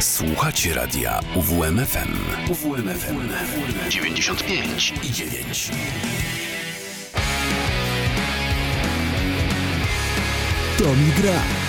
Słuchacie radia UWMFM. UWMFM 95 i 9. To mi gra.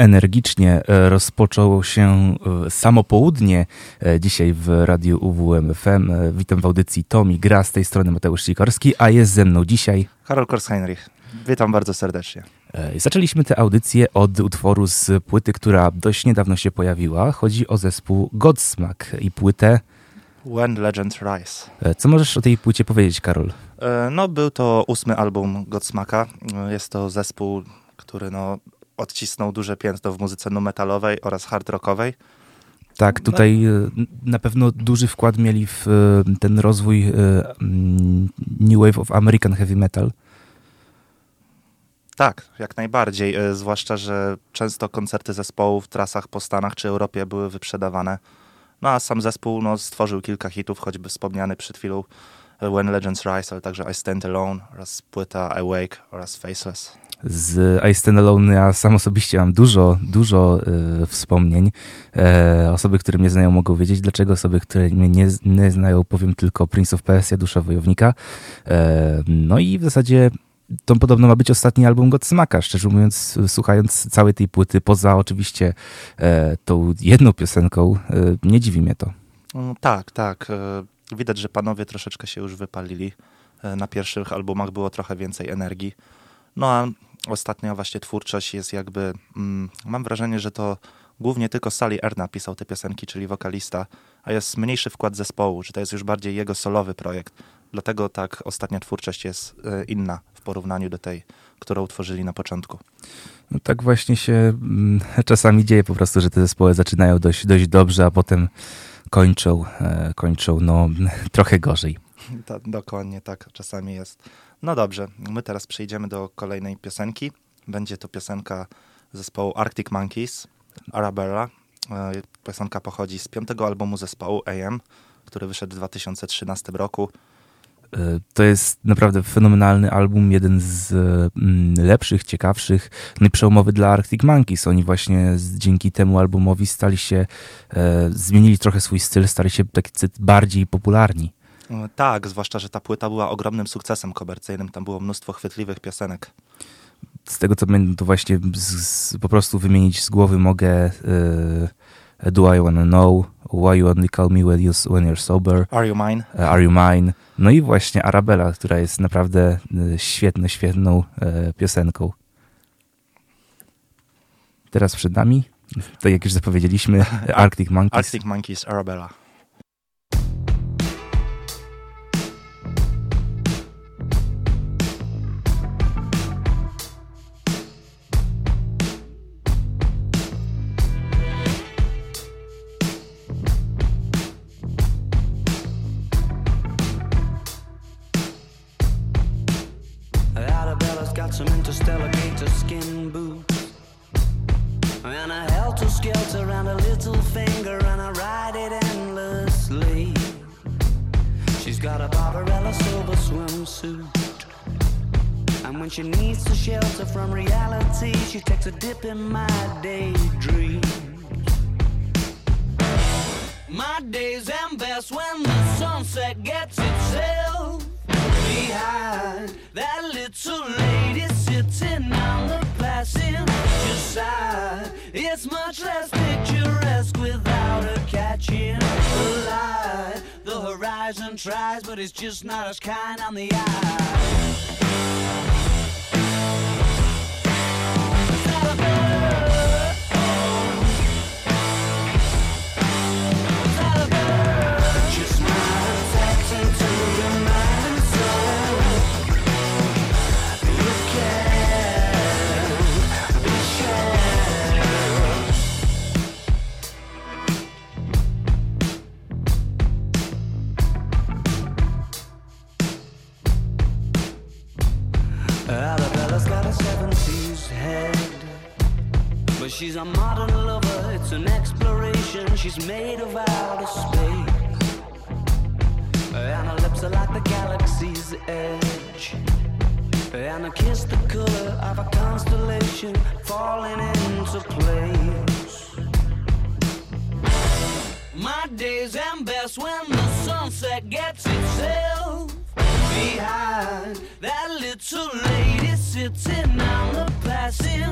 Energicznie e, rozpoczęło się e, samo południe e, dzisiaj w radiu UWMFM. Witam w audycji Tomi Gra, z tej strony Mateusz Sikorski, a jest ze mną dzisiaj Karol Korsheinrich. Witam bardzo serdecznie. Zaczęliśmy tę audycję od utworu z płyty, która dość niedawno się pojawiła. Chodzi o zespół Godsmack i płytę When Legends Rise. Co możesz o tej płycie powiedzieć, Karol? No, był to ósmy album Godsmacka. Jest to zespół, który no, odcisnął duże piętno w muzyce nu metalowej oraz hard rockowej. Tak, tutaj no. na pewno duży wkład mieli w e, ten rozwój e, mm, New Wave of American Heavy Metal. Tak, jak najbardziej. Zwłaszcza, że często koncerty zespołu w trasach po Stanach czy Europie były wyprzedawane. No a sam zespół no, stworzył kilka hitów, choćby wspomniany przed chwilą When Legends Rise, ale także I Stand Alone oraz płyta Awake oraz Faceless z I Stand Alone ja sam osobiście mam dużo, dużo e, wspomnień. E, osoby, które mnie znają mogą wiedzieć dlaczego, osoby, które mnie nie, nie znają powiem tylko Prince of Persia, Dusza Wojownika. E, no i w zasadzie to podobno ma być ostatni album Godsmaka, szczerze mówiąc, słuchając całej tej płyty, poza oczywiście e, tą jedną piosenką, e, nie dziwi mnie to. Mm, tak, tak. E, widać, że panowie troszeczkę się już wypalili. Na pierwszych albumach było trochę więcej energii. No a ostatnia właśnie twórczość jest jakby, mm, mam wrażenie, że to głównie tylko Sally R napisał te piosenki, czyli wokalista, a jest mniejszy wkład zespołu, że to jest już bardziej jego solowy projekt. Dlatego tak ostatnia twórczość jest y, inna w porównaniu do tej, którą tworzyli na początku. No tak właśnie się mm, czasami dzieje po prostu, że te zespoły zaczynają dość, dość dobrze, a potem kończą, e, kończą no, trochę gorzej. dokładnie tak czasami jest. No dobrze, my teraz przejdziemy do kolejnej piosenki. Będzie to piosenka zespołu Arctic Monkeys, Arabella. E, piosenka pochodzi z piątego albumu zespołu AM, który wyszedł w 2013 roku. E, to jest naprawdę fenomenalny album, jeden z mm, lepszych, ciekawszych, no i przełomowy dla Arctic Monkeys. Oni właśnie dzięki temu albumowi stali się, e, zmienili trochę swój styl, stali się bardziej popularni. E, tak, zwłaszcza, że ta płyta była ogromnym sukcesem komercyjnym. Tam było mnóstwo chwytliwych piosenek. Z tego co będę to właśnie z, z, po prostu wymienić z głowy mogę y, Do I Wanna Know, Why You Only Call Me When, you, when You're Sober, Are You Mine, uh, Are You Mine, no i właśnie Arabella, która jest naprawdę świetną, świetną y, piosenką. Teraz przed nami, tak jak już zapowiedzieliśmy, Arctic Monkeys. Arctic Monkeys, Arabella. When she needs to shelter from reality, she takes a dip in my daydream. My days am best when the sunset gets itself behind that little lady sitting on the passenger side. It's much less picturesque without her catching the light. The horizon tries, but it's just not as kind on the eye. Yeah. She's a modern lover, it's an exploration. She's made of outer space. And her lips are like the galaxy's edge. And her kiss the color of a constellation falling into place. My days end best when the sunset gets itself behind that little lady sitting on the passenger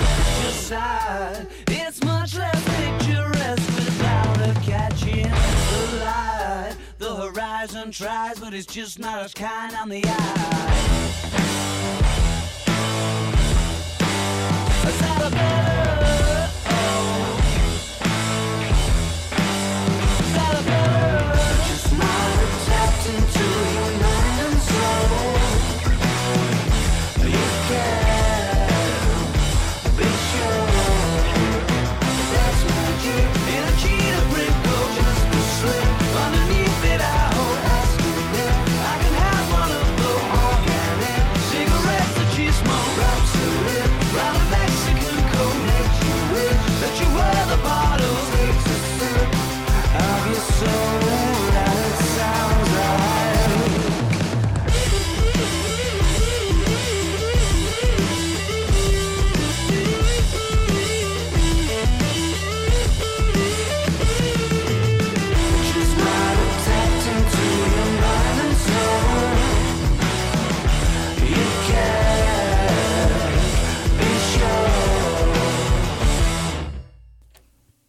side. It's much less picturesque without her catching the light. The horizon tries, but it's just not as kind on the eye. Is that a bird?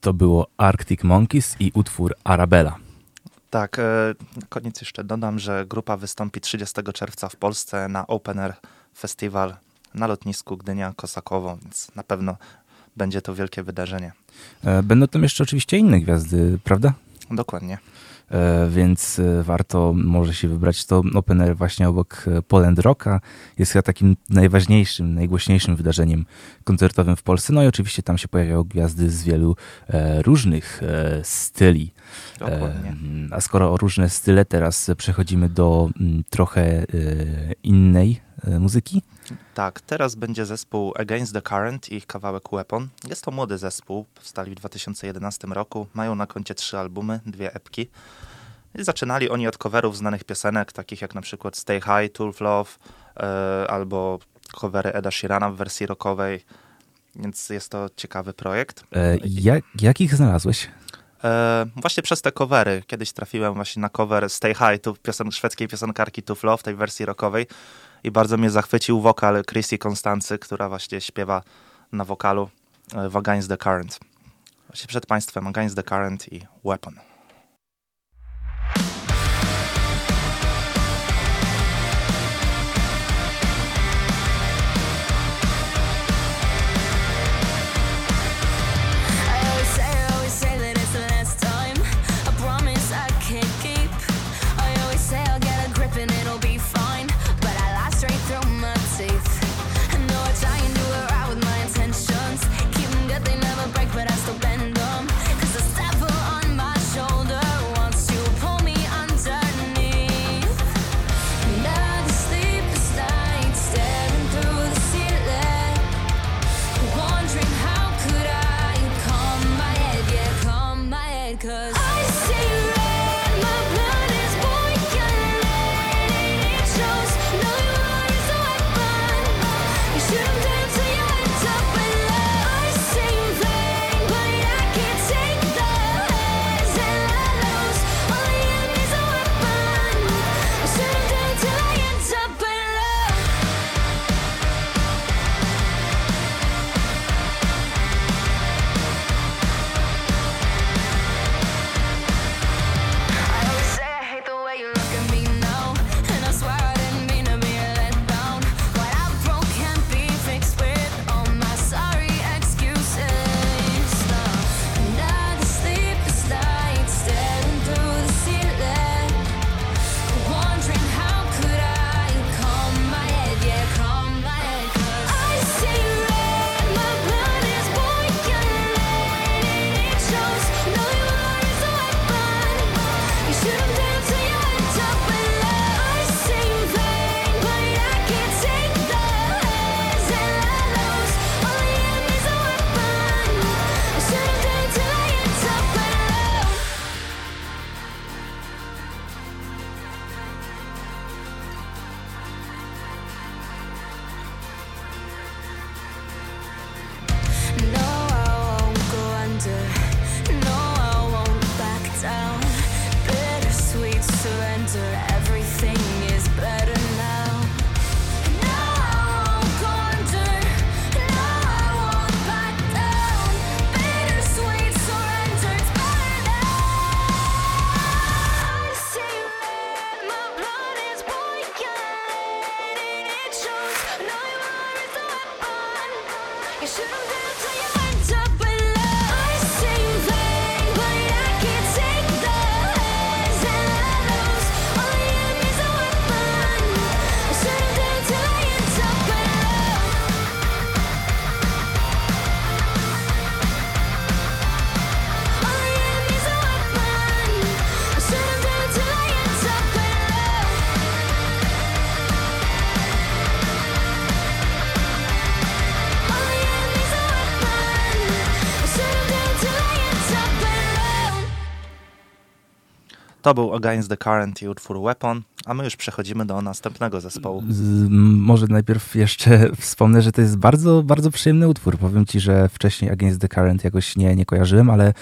To było Arctic Monkeys i utwór Arabella. Tak, e, koniec jeszcze dodam, że grupa wystąpi 30 czerwca w Polsce na Open Air Festival na lotnisku Gdynia-Kosakowo, więc na pewno będzie to wielkie wydarzenie. E, Będą tam jeszcze oczywiście inne gwiazdy, prawda? Dokładnie. E, więc e, warto może się wybrać. To Open Air właśnie obok e, Poland Rocka jest chyba takim najważniejszym, najgłośniejszym wydarzeniem koncertowym w Polsce. No i oczywiście tam się pojawiają gwiazdy z wielu różnych styli. Dokładnie. A skoro o różne style, teraz przechodzimy do m, trochę innej muzyki? Tak, teraz będzie zespół Against the Current i ich kawałek Weapon. Jest to młody zespół, powstali w 2011 roku. Mają na koncie trzy albumy, dwie epki. I zaczynali oni od coverów znanych piosenek, takich jak na przykład Stay High, Tool Love, e, albo covery Eda Sheerana w wersji rockowej. Więc jest to ciekawy projekt. E, jak, jak ich znalazłeś? E, właśnie przez te covery. Kiedyś trafiłem właśnie na cover Stay High, tu piosen szwedzkiej piosenkarki Too Love, tej wersji rockowej. I bardzo mnie zachwycił wokal Chrissy Konstancy, która właśnie śpiewa na wokalu e, w Against the Current. Właśnie przed państwem Against the Current i Weapon. To był Against the Current i utwór Weapon, a my już przechodzimy do następnego zespołu. Z, może najpierw jeszcze wspomnę, że to jest bardzo, bardzo przyjemny utwór. Powiem ci, że wcześniej Against the Current jakoś nie, nie kojarzyłem, ale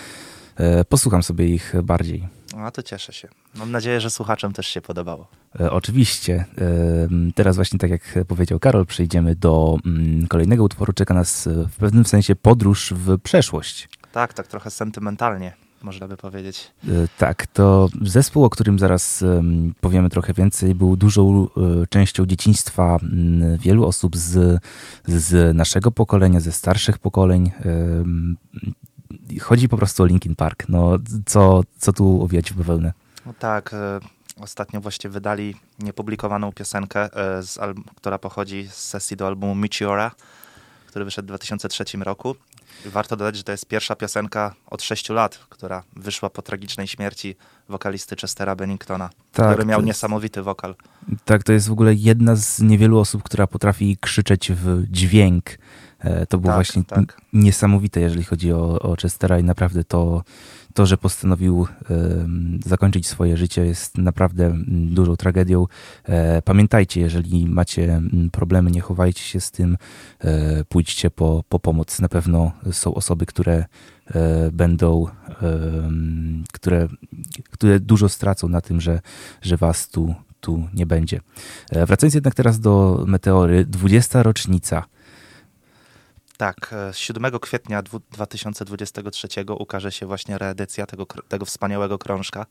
e, posłucham sobie ich bardziej. A to cieszę się. Mam nadzieję, że słuchaczom też się podobało. E, Oczywiście. E, Teraz właśnie, tak jak powiedział Karol, przejdziemy do mm, kolejnego utworu. Czeka nas e, w pewnym sensie podróż w przeszłość. Tak, tak trochę sentymentalnie, można by powiedzieć. E, Tak, to zespół, o którym zaraz em, powiemy trochę więcej, był dużą e, częścią dzieciństwa m, wielu osób z, z naszego pokolenia, ze starszych pokoleń. Chodzi po prostu o Linkin Park. No, co, co tu owijać w bawełnę? No tak, e, ostatnio właśnie wydali niepublikowaną piosenkę, która pochodzi z sesji do albumu Meteora, który wyszedł w 2003 roku. Warto dodać, że to jest pierwsza piosenka od 6 lat, która wyszła po tragicznej śmierci wokalisty Chestera Benningtona, Tak, który miał jest- niesamowity wokal. Tak, to jest w ogóle jedna z niewielu osób, która potrafi krzyczeć w dźwięk. E, To było Tak, właśnie tak. niesamowite, jeżeli chodzi o, o Chestera i naprawdę to, to że postanowił zakończyć swoje życie jest naprawdę dużą tragedią. E, Pamiętajcie, jeżeli macie problemy, nie chowajcie się z tym, e, pójdźcie po, po pomoc. Na pewno są osoby, które będą, które, które dużo stracą na tym, że, że was tu, tu nie będzie. Wracając jednak teraz do Meteory, 20. rocznica. Tak, e, 7 kwietnia dwu- 2023 ukaże się właśnie reedycja tego, tego wspaniałego krążka.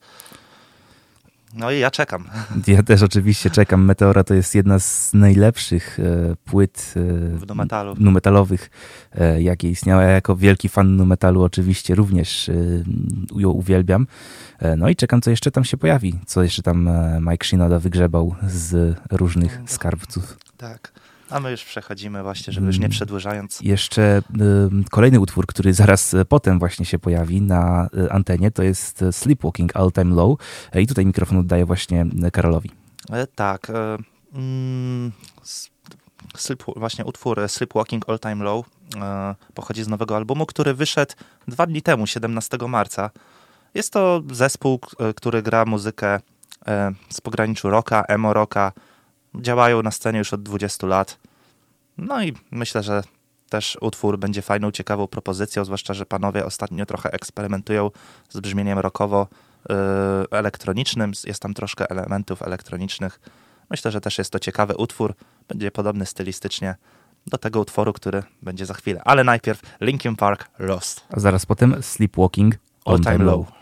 No i ja czekam. Ja też oczywiście czekam. Meteora to jest jedna z najlepszych e, płyt e, W nu metalu. nu metalowych, e, jakie istniały. Ja jako wielki fan nu metalu oczywiście również e, ją uwielbiam. E, no i czekam, co jeszcze tam się pojawi. Co jeszcze tam e, Mike Shinoda wygrzebał z różnych No, skarbców. Tak. A my już przechodzimy właśnie, żeby już nie Mm. przedłużając. Jeszcze kolejny utwór, który zaraz y, potem właśnie się pojawi na y, antenie, to jest y, Sleepwalking All Time Low. E, I tutaj mikrofon oddaję właśnie Karolowi. E, Tak. e, mm, właśnie utwór e, Sleepwalking All Time Low e, pochodzi z nowego albumu, który wyszedł dwa dni temu, 17 marca. Jest to zespół, e, który gra muzykę e, z pograniczu rocka, emo rocka. Działają na scenie już od 20 lat. No i myślę, że też utwór będzie fajną, ciekawą propozycją, zwłaszcza, że panowie ostatnio trochę eksperymentują z brzmieniem rockowo y, elektronicznym. Jest tam troszkę elementów elektronicznych. Myślę, że też jest to ciekawy utwór. Będzie podobny stylistycznie do tego utworu, który będzie za chwilę. Ale najpierw Linkin Park Lost. A zaraz potem Sleepwalking All Time Low. Just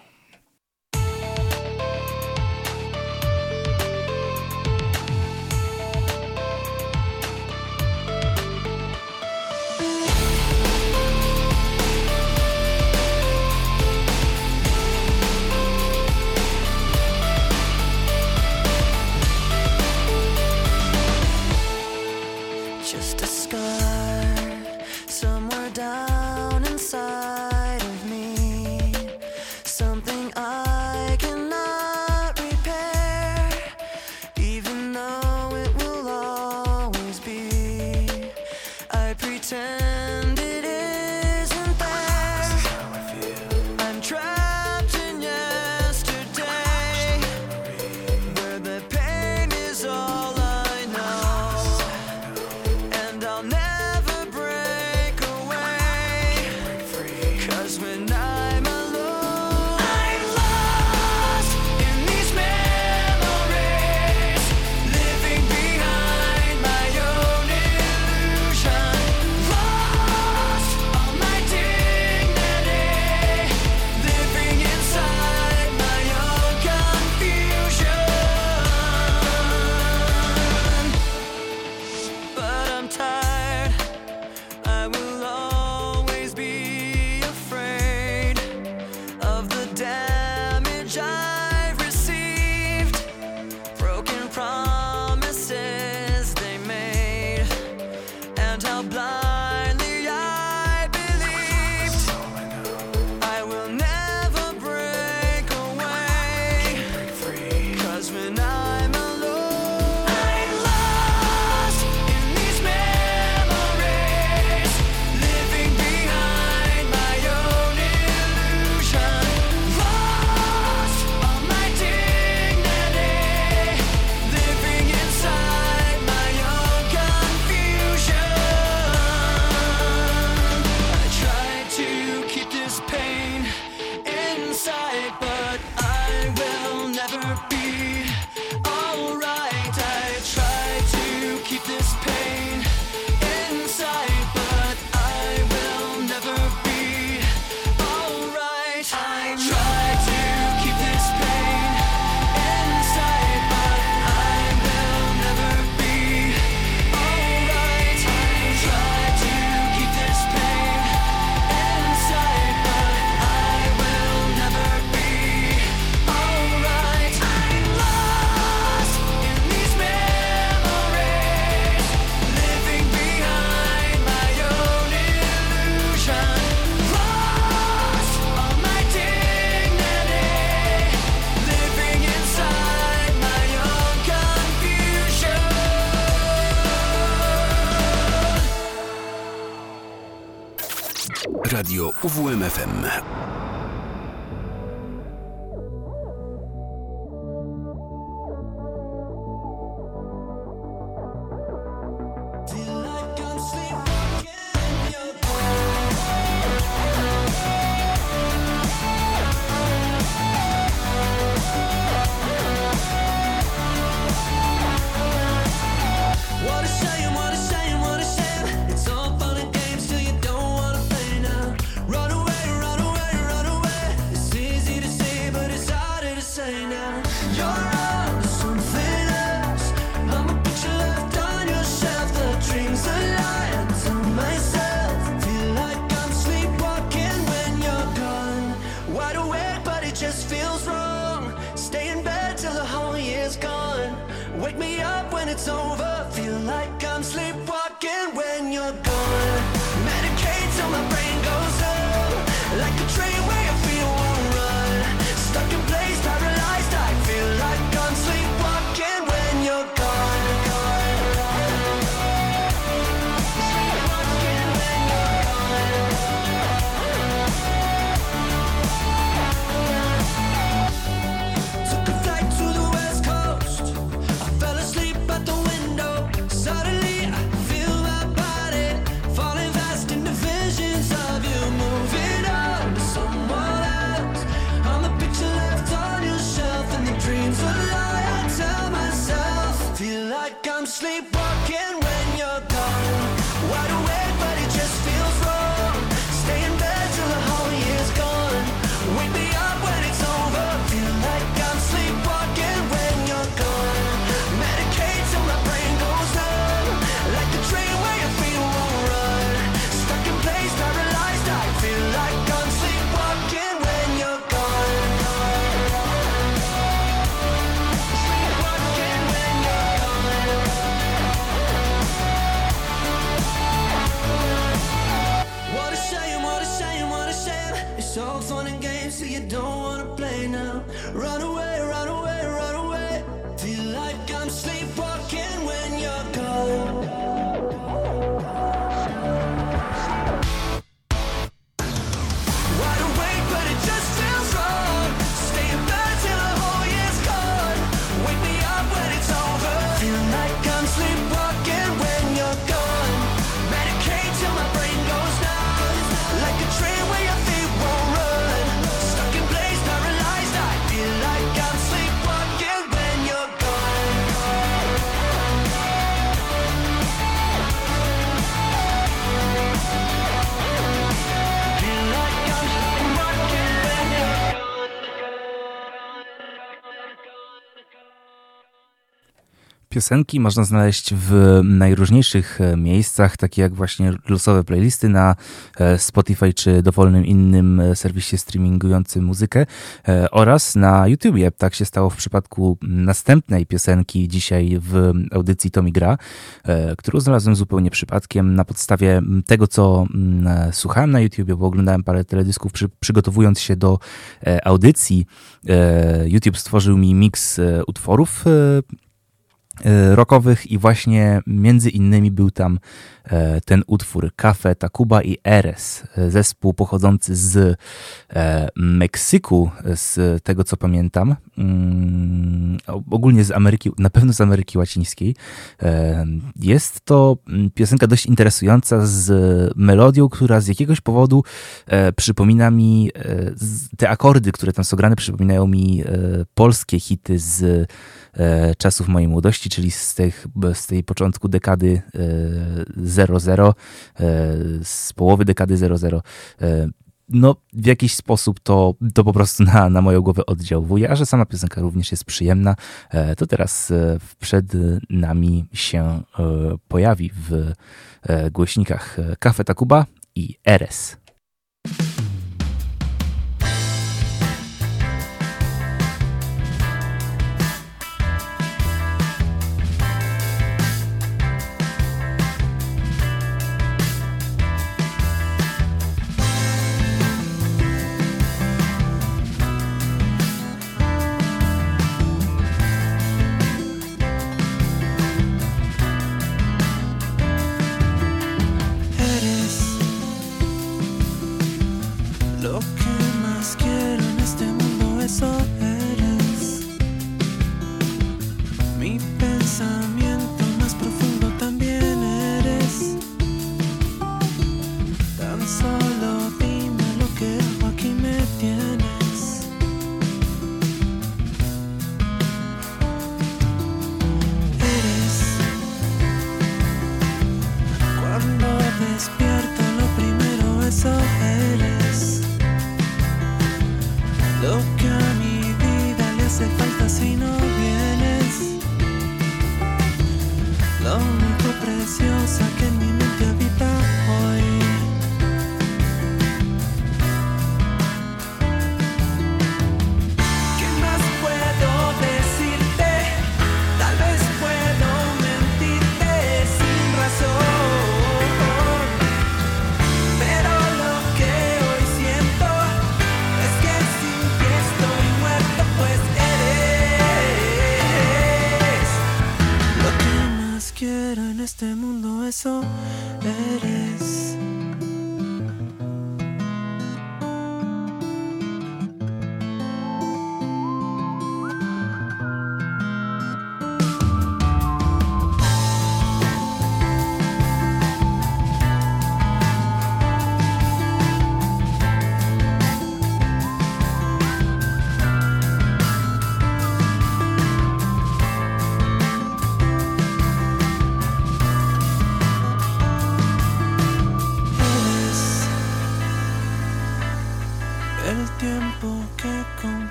UWMFM. All fun and games, so you don't wanna play now. Run away, run away. Piosenki można znaleźć w najróżniejszych e, miejscach, takie jak właśnie losowe playlisty na e, Spotify czy dowolnym innym e, serwisie streamingującym muzykę oraz na YouTubie. Tak się stało w przypadku następnej piosenki dzisiaj w audycji Tomi Gra, którą znalazłem zupełnie przypadkiem na podstawie tego, co słuchałem na YouTubie, bo oglądałem parę teledysków przy, przygotowując się do audycji. YouTube stworzył mi miks utworów rockowych i właśnie między innymi był tam e, ten utwór Cafe Tacuba i Eres, e, zespół pochodzący z e, Meksyku, z tego co pamiętam, mm, ogólnie z Ameryki, na pewno z Ameryki Łacińskiej. E, Jest to mm, piosenka dość interesująca z melodią, która z jakiegoś powodu e, przypomina mi, e, te akordy, które tam są grane, przypominają mi e, polskie hity z e, czasów mojej młodości, czyli z, tych, z tej początku dekady e, 00, e, z połowy dekady 00. E, no, w jakiś sposób to, to po prostu na, na moją głowę oddziałuje, a że sama piosenka również jest przyjemna, e, to teraz e, przed nami się e, pojawi w e, głośnikach e, Cafe Tacuba i. Eres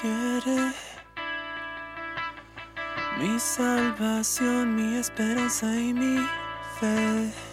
quiere. Mi salvación, mi esperanza y mi fe.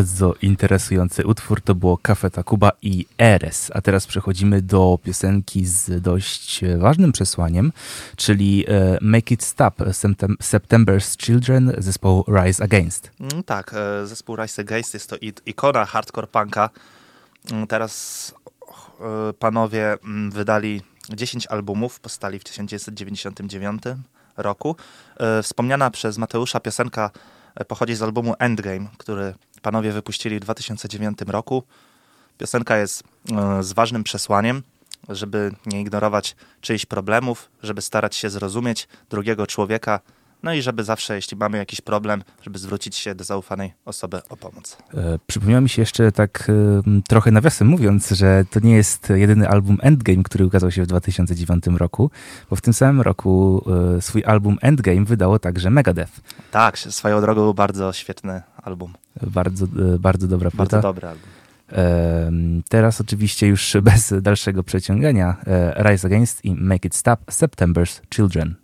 Bardzo interesujący utwór to było Cafe Tacuba i Eres. A teraz przechodzimy do piosenki z dość e, ważnym przesłaniem, czyli e, Make It Stop Septem- September's Children zespołu Rise Against. Mm, Tak, e, zespół Rise Against jest to ikona hardcore punka. Mm, Teraz panowie mm, wydali 10 albumów, powstali w 1999 roku. Wspomniana przez Mateusza piosenka pochodzi z albumu Endgame, który panowie wypuścili w 2009 roku. Piosenka jest e, z ważnym przesłaniem, żeby nie ignorować czyichś problemów, żeby starać się zrozumieć drugiego człowieka, no i żeby zawsze, jeśli mamy jakiś problem, żeby zwrócić się do zaufanej osoby o pomoc. E, Przypomniało mi się jeszcze tak e, trochę nawiasem mówiąc, że to nie jest jedyny album Endgame, który ukazał się w 2009 roku, bo w tym samym roku e, swój album Endgame wydało także Megadeth. Tak, swoją drogą bardzo świetny album. Bardzo, e, bardzo dobra płyta. Bardzo dobry album. Em, Teraz oczywiście już bez dalszego przeciągania e, Rise Against i Make It Stop September's Children.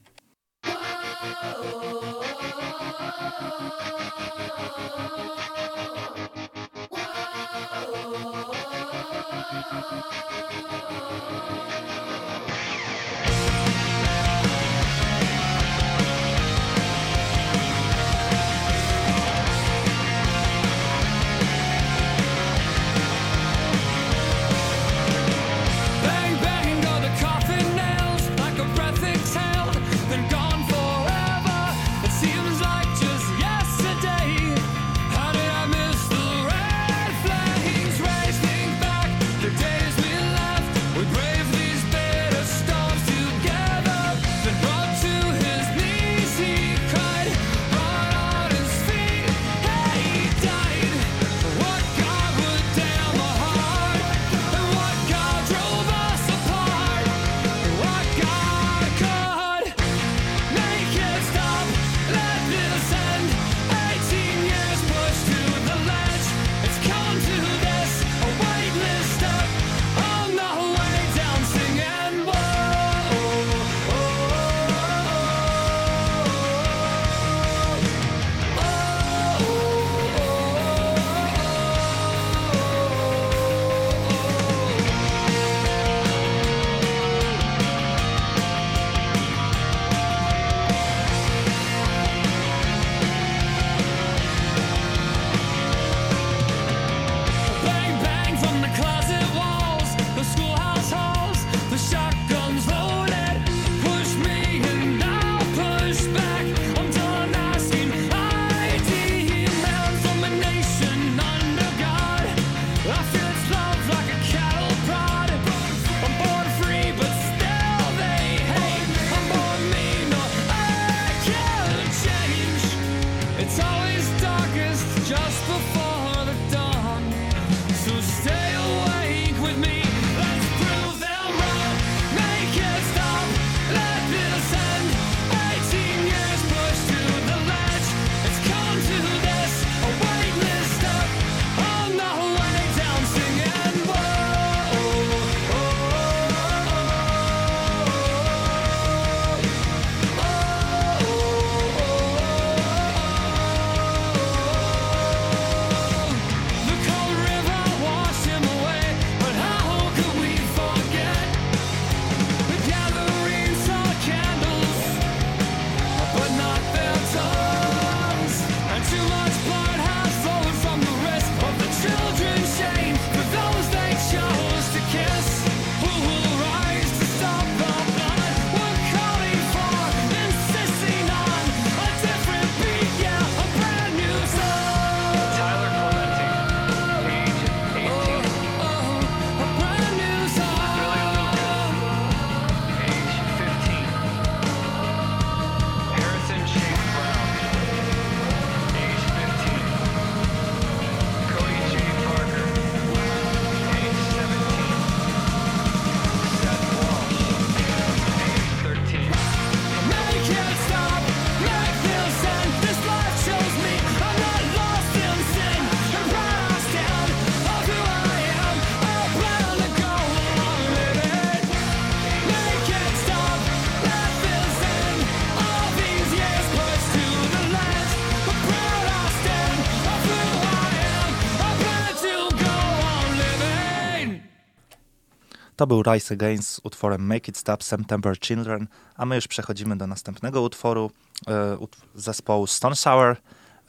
To był Rise Against z utworem Make It Stop September Children, a my już przechodzimy do następnego utworu e, zespołu Stone Sour.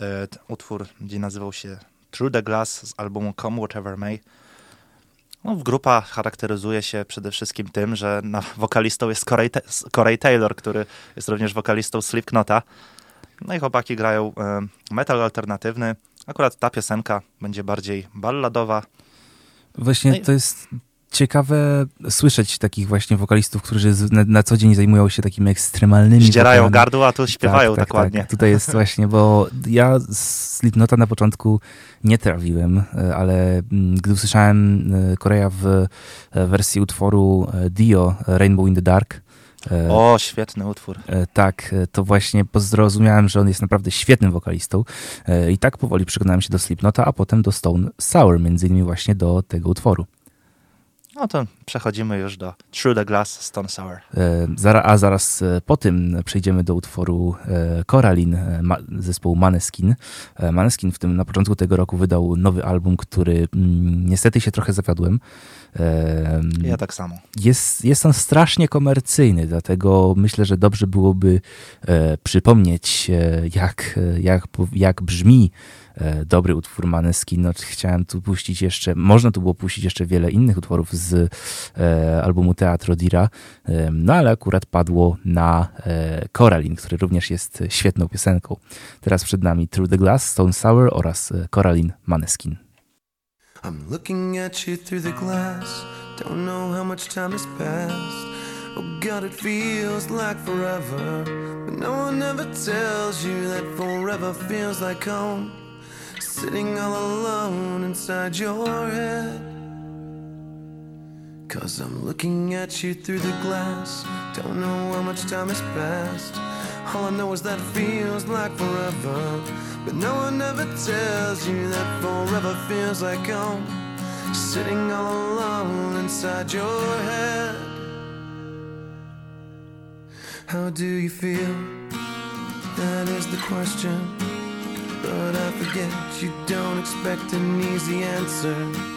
E, utwór będzie nazywał się Through the Glass z albumu Come Whatever May. No, grupa charakteryzuje się przede wszystkim tym, że na wokalistą jest Corey, Corey Taylor, który jest również wokalistą Slipknota. No i chłopaki grają e, metal alternatywny. Akurat ta piosenka będzie bardziej balladowa. Właśnie No i- to jest ciekawe słyszeć takich właśnie wokalistów, którzy na, na co dzień zajmują się takimi ekstremalnymi Zdzierają wokalami. gardło, a tu śpiewają tak, tak, dokładnie. Tak. Tutaj jest właśnie, bo ja Slipknota na początku nie trawiłem, e, ale mm, gdy usłyszałem e, Korea w e, wersji utworu Dio, Rainbow in the Dark, O, świetny utwór. Tak, to właśnie zrozumiałem, że on jest naprawdę świetnym wokalistą i tak powoli przekonałem się do Slipknota, a potem do Stone Sour, między innymi właśnie do tego utworu. No to przechodzimy już do Through the Glass Stone Sour. E, A zaraz e, po tym przejdziemy do utworu e, Coraline zespołu Maneskin. Maneskin w tym na początku tego roku wydał nowy album, który mm, niestety się trochę zawiodłem. Ja tak samo. jest, jest on strasznie komercyjny, dlatego myślę, że dobrze byłoby e, przypomnieć, e, jak, e, jak, jak brzmi dobry utwór Maneskin. No, chciałem tu puścić jeszcze, można tu było puścić jeszcze wiele innych utworów z e, albumu Teatro Dira, e, no ale akurat padło na e, Coraline, który również jest świetną piosenką. Teraz przed nami Through the Glass, Stone Sour oraz Coraline Maneskin. I'm looking at you through the glass. Don't know how much time has passed. Oh God, it feels like forever. But no one ever tells you that forever feels like home. Sitting all alone inside your head. Cause I'm looking at you through the glass. Don't know how much time has passed. All I know is that it feels like forever. But no one ever tells you that forever feels like home. Sitting all alone inside your head. How do you feel? That is the question. But I forget you don't expect an easy answer.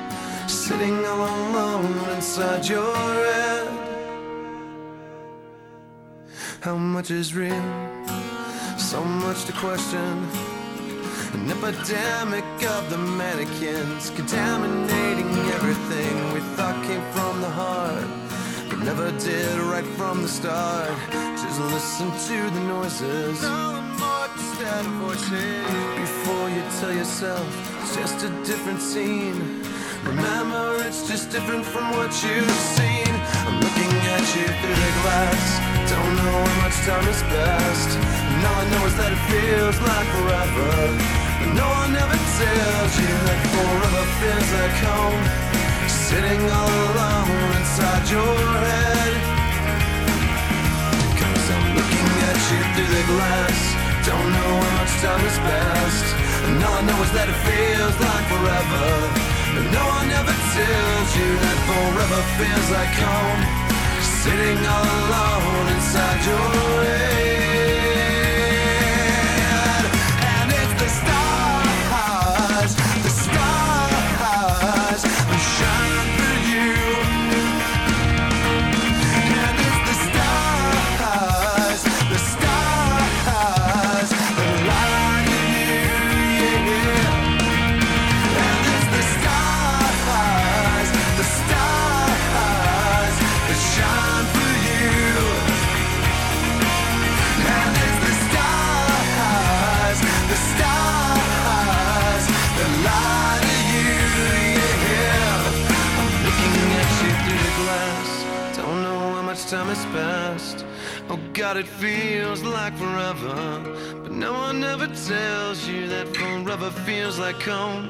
Sitting all alone inside your head. How much is real? So much to question. An epidemic of the mannequins contaminating everything we thought came from the heart. But never did right from the start. Just listen to the noises. Before you tell yourself it's just a different scene. Remember, it's just different from what you've seen. I'm looking at you through the glass. Don't know how much time has passed. And all I know is that it feels like forever. But no one ever tells you that forever feels like home. Sitting all alone inside your head. Cause I'm looking at you through the glass. Don't know how much time has passed. And all I know is that it feels like forever. No one ever tells you that forever feels like home. Sitting all alone inside your head. Has passed. Oh God, it feels like forever. But no one ever tells you that forever feels like home.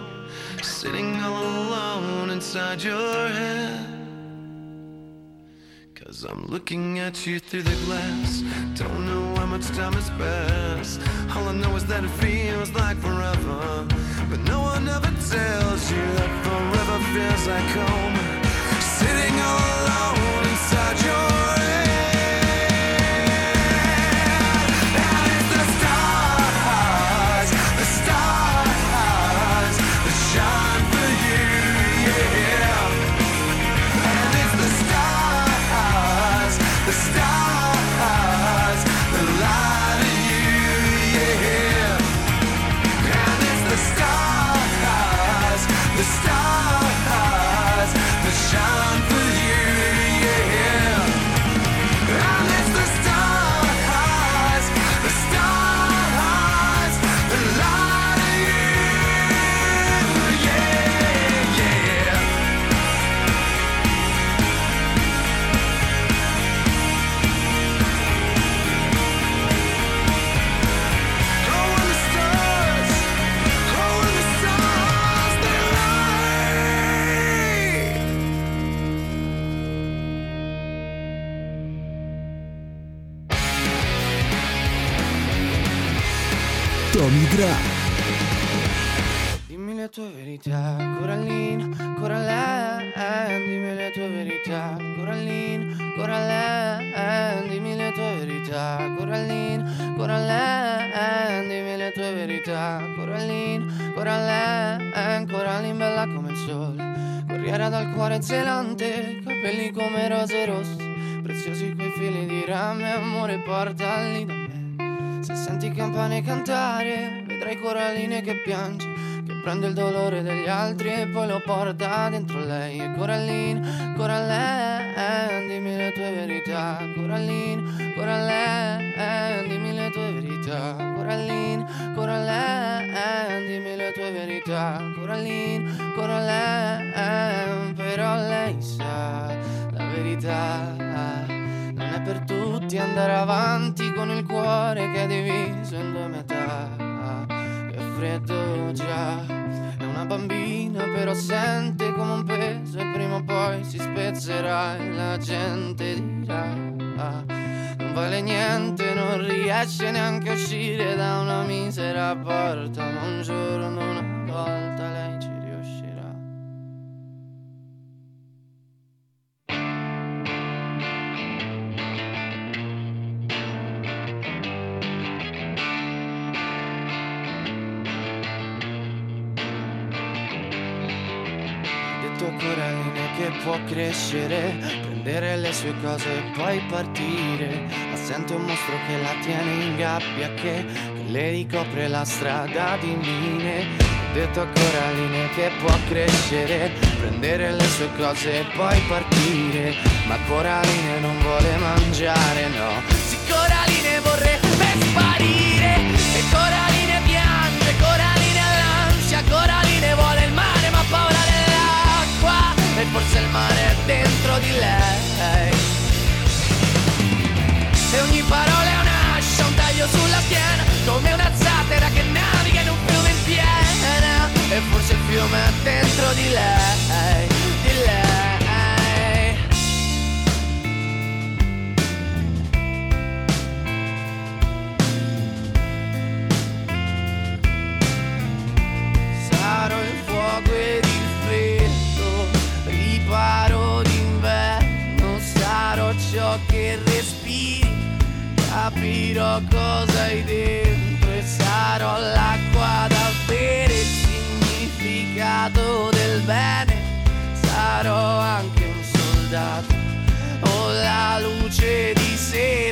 Sitting all alone inside your head. As I'm looking at you through the glass, don't know how much time has passed. All I know is that it feels like forever. But no one ever tells you that forever feels like home. Sitting all alone inside your verità, Coraline, Coraline, dimmi le tue verità, Coraline, Coraline, dimmi le tue verità, Coraline, Coraline, dimmi le tue verità, Coraline, Coraline, Coraline bella come il sole, corriera dal cuore zelante, capelli come rose rosse, preziosi quei fili di rame, amore portali da me. Se senti campane cantare, vedrai Coraline che piange, prende il dolore degli altri e poi lo porta dentro lei. E Coraline, Coraline, dimmi le tue verità. Coraline, Coraline, dimmi le tue verità. Coraline, Coraline, dimmi le tue verità. Coraline, Coraline, però lei sa la verità. Non è per tutti andare avanti con il cuore che è diviso in due metà. Freddo già. È una bambina però sente come un peso e prima o poi si spezzerà e la gente dirà. Non vale niente, non riesce neanche a uscire da una misera porta, ma un giorno una volta lei può crescere, prendere le sue cose e poi partire. Ma sente un mostro che la tiene in gabbia, che, che le ricopre la strada di mine. Ho detto a Coraline che può crescere, prendere le sue cose e poi partire. Ma Coraline non vuole mangiare, no. Sì, Coraline vorrebbe sparire. E Coraline forse il mare è dentro di lei. E ogni parola è un'ascia, un taglio sulla schiena, come una zattera che naviga in un fiume in piena. E forse il fiume è dentro di lei. Capirò cosa hai dentro e sarò l'acqua da bere, il significato del bene, sarò anche un soldato. O la luce di sera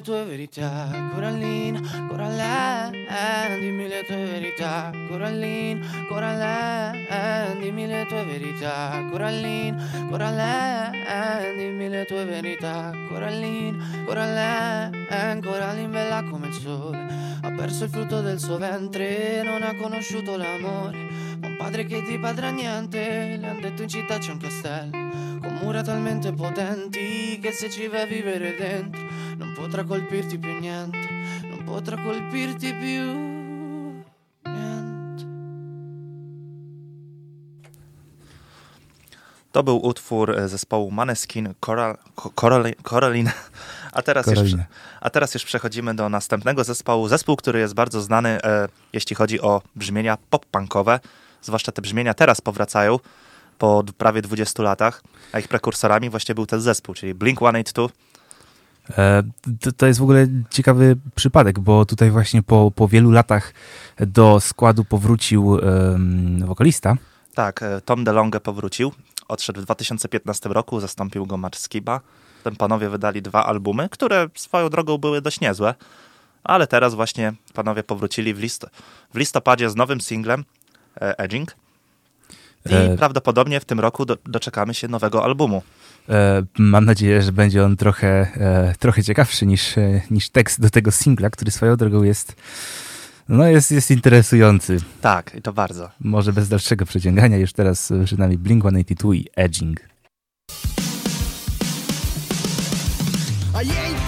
le tue verità, Coraline, Coraline, dimmi le tue verità, Coraline, Coraline, dimmi le tue verità, Coraline, Coraline, dimmi le tue verità, Coraline, Coraline, Coraline bella come il sole, ha perso il frutto del suo ventre, non ha conosciuto l'amore, padre che di padre ha niente, le han detto in città c'è un castello, con mura talmente potenti che se ci vai a vivere dentro potrà colpirti più niente, non potrà colpirti più niente. To był utwór e, zespołu Maneskin, Coral, Co- Corali- Coraline. A teraz, już, Coralina. a teraz już przechodzimy do następnego zespołu. Zespół, który jest bardzo znany, e, jeśli chodzi o brzmienia pop-punkowe. Zwłaszcza te brzmienia teraz powracają po prawie 20 latach, a ich prekursorami właśnie był ten zespół, czyli Blink-182. E, To, to jest w ogóle ciekawy przypadek, bo tutaj właśnie po, po wielu latach do składu powrócił wokalista. Tak, e, Tom DeLonge powrócił. Odszedł w 2015 roku, zastąpił go Matt Skiba. Ten panowie wydali dwa albumy, które swoją drogą były dość niezłe, ale teraz właśnie panowie powrócili w, list w listopadzie z nowym singlem e, Edging. I E. prawdopodobnie w tym roku do doczekamy się nowego albumu. E, Mam nadzieję, że będzie on trochę, e, trochę ciekawszy niż, e, niż tekst do tego singla, który swoją drogą jest, no jest, jest interesujący. Tak, i to bardzo. Może bez dalszego przeciągania, już teraz przed nami Blink-182 i Edging. I ain't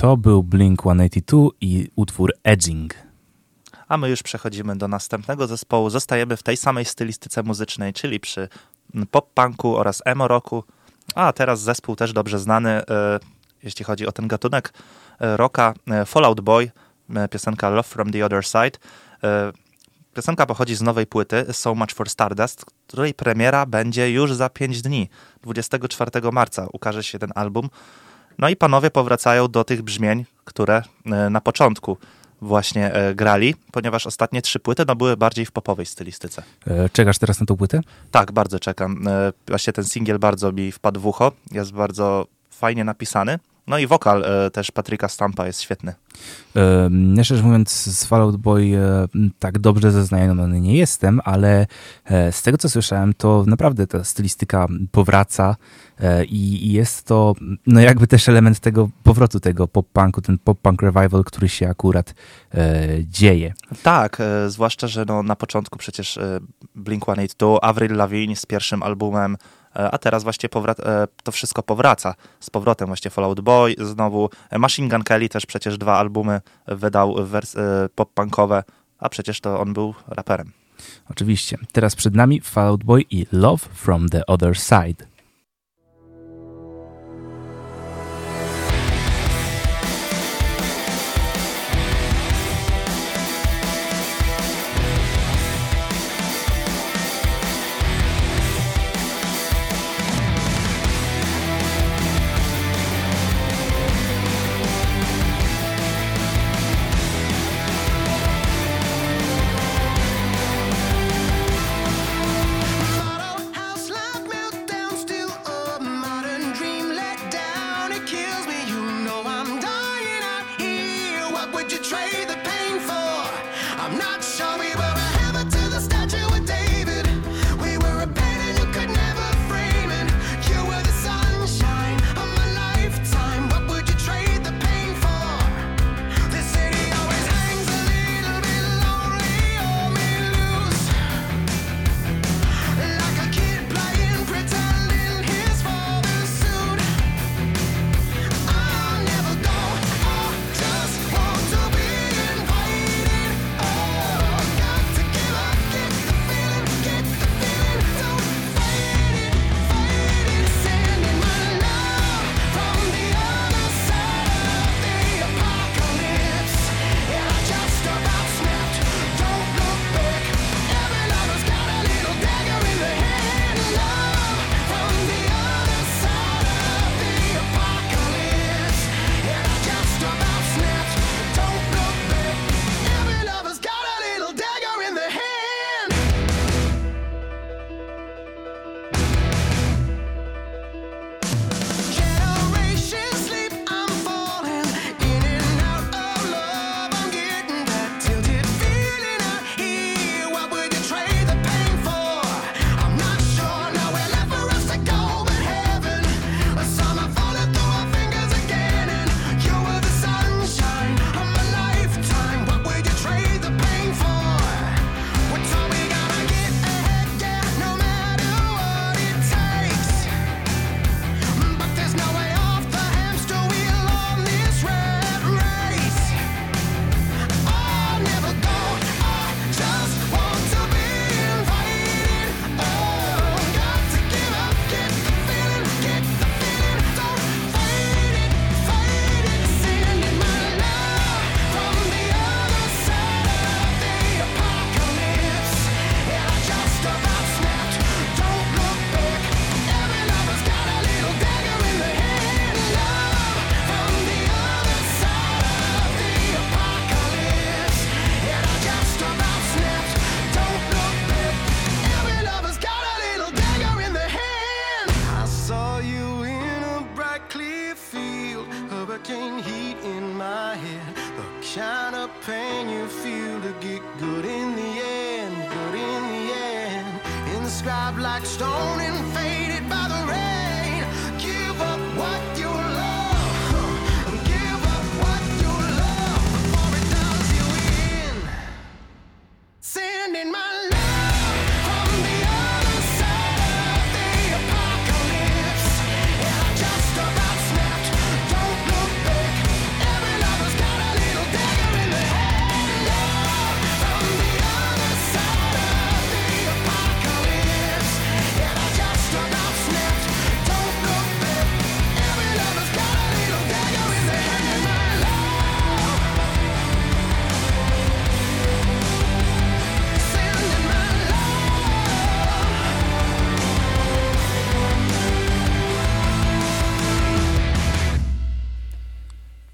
To był Blink-182 i utwór Edging. A my już przechodzimy do następnego zespołu. Zostajemy w tej samej stylistyce muzycznej, czyli przy mm, pop-punku oraz emo-rocku. A teraz zespół też dobrze znany, e, jeśli chodzi o ten gatunek e, rocka, e, Fallout Boy, piosenka Love from the Other Side. Piosenka pochodzi z nowej płyty So Much for Stardust, której premiera będzie już za 5 dni. 24 marca ukaże się ten album. No i panowie powracają do tych brzmień, które e, na początku właśnie e, grali, ponieważ ostatnie trzy płyty no, były bardziej w popowej stylistyce. E, Czekasz teraz na tą płytę? Tak, bardzo czekam. Właśnie ten singiel bardzo mi wpadł w ucho. Jest bardzo fajnie napisany. No i wokal e, też Patryka Stampa jest świetny. Ja szczerze mówiąc z Fallout Boy e, tak dobrze zaznajomiony nie jestem, ale e, z tego co słyszałem, to naprawdę ta stylistyka powraca i jest to no jakby też element tego powrotu tego pop-punku, ten pop-punk revival, który się akurat dzieje. Tak, zwłaszcza, że no, na początku przecież Blink-182, Avril Lavigne z pierwszym albumem E, a teraz właśnie e, to wszystko powraca. Z powrotem właśnie Fallout Boy, znowu Machine Gun Kelly też przecież dwa albumy wydał e, pop-punkowe, a przecież to on był raperem. Oczywiście. Teraz przed nami Fallout Boy i Love from the Other Side.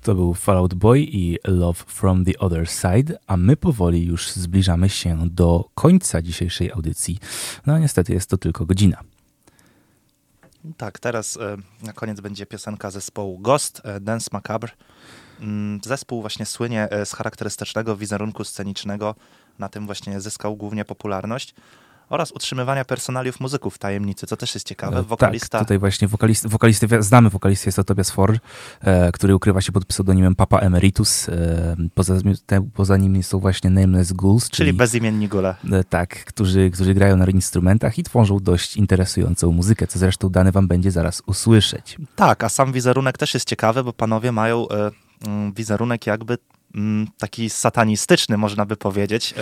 To był Fallout Boy i Love from the Other Side, a my powoli już zbliżamy się do końca dzisiejszej audycji. No niestety jest to tylko godzina. Tak, teraz e, na koniec będzie piosenka zespołu Ghost, e, Dance Macabre. Mm, zespół właśnie słynie e, z charakterystycznego wizerunku scenicznego, na tym właśnie zyskał głównie popularność oraz utrzymywania personaliów muzyków w tajemnicy, co też jest ciekawe. E, Wokalista, Tak, tutaj właśnie wokalist, wokalistę, wi- znamy wokalistę, jest to Tobias Forge, e, który ukrywa się pod pseudonimem Papa Emeritus. E, poza, te, poza nim są właśnie Nameless Ghouls, czyli czyli, bezimienni gule. e, tak, którzy, którzy grają na instrumentach i tworzą dość interesującą muzykę, co zresztą dane wam będzie zaraz usłyszeć. Tak, a sam wizerunek też jest ciekawy, bo panowie mają e, mm, wizerunek jakby mm, taki satanistyczny, można by powiedzieć.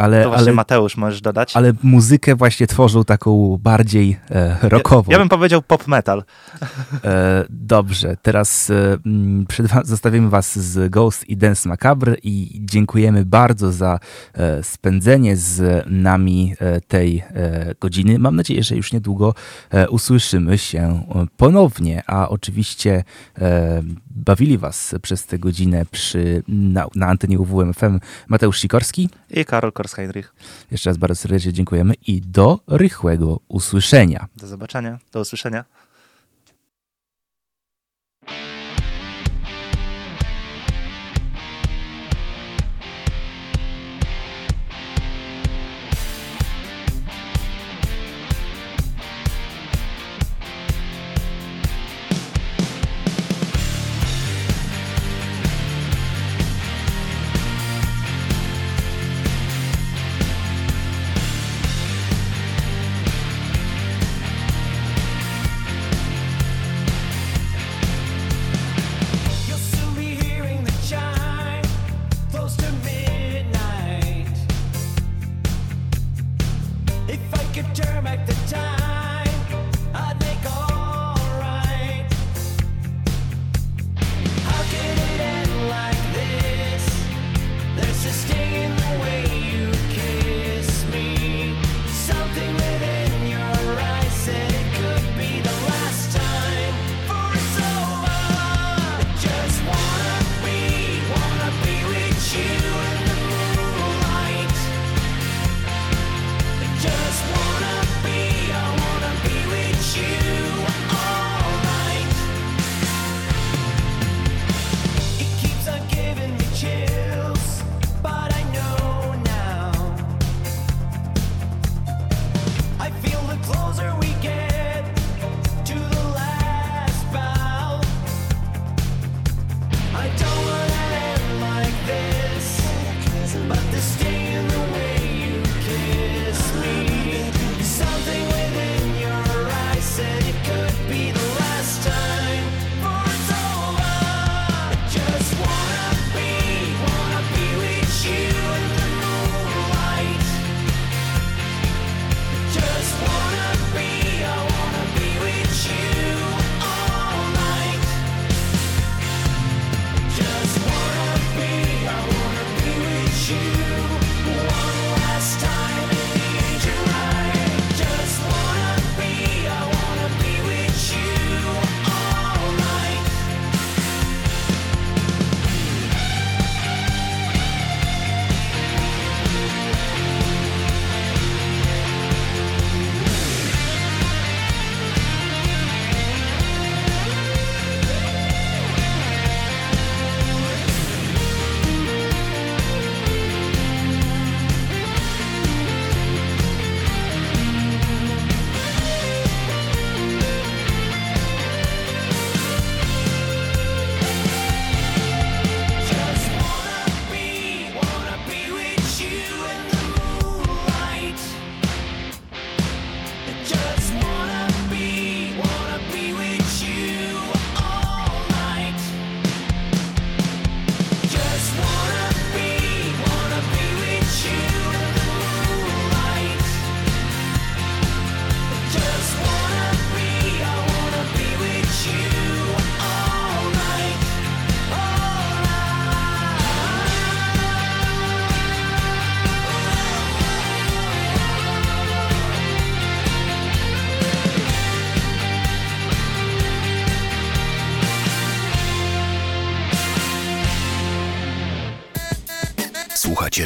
Ale, to właśnie ale, Mateusz możesz dodać. ale muzykę właśnie tworzą taką bardziej e, rockową. Ja, ja bym powiedział pop metal. E, dobrze, teraz e, mm, przed zostawimy Was z Ghost i Dance Macabre i dziękujemy bardzo za e, spędzenie z nami e, tej e, godziny. Mam nadzieję, że już niedługo e, usłyszymy się ponownie, a oczywiście bawili Was przez tę godzinę przy, na, na antenie UWMFM Mateusz Sikorski. I Karol Korsheinrich. Jeszcze raz bardzo serdecznie dziękujemy i do rychłego usłyszenia. Do zobaczenia, do usłyszenia.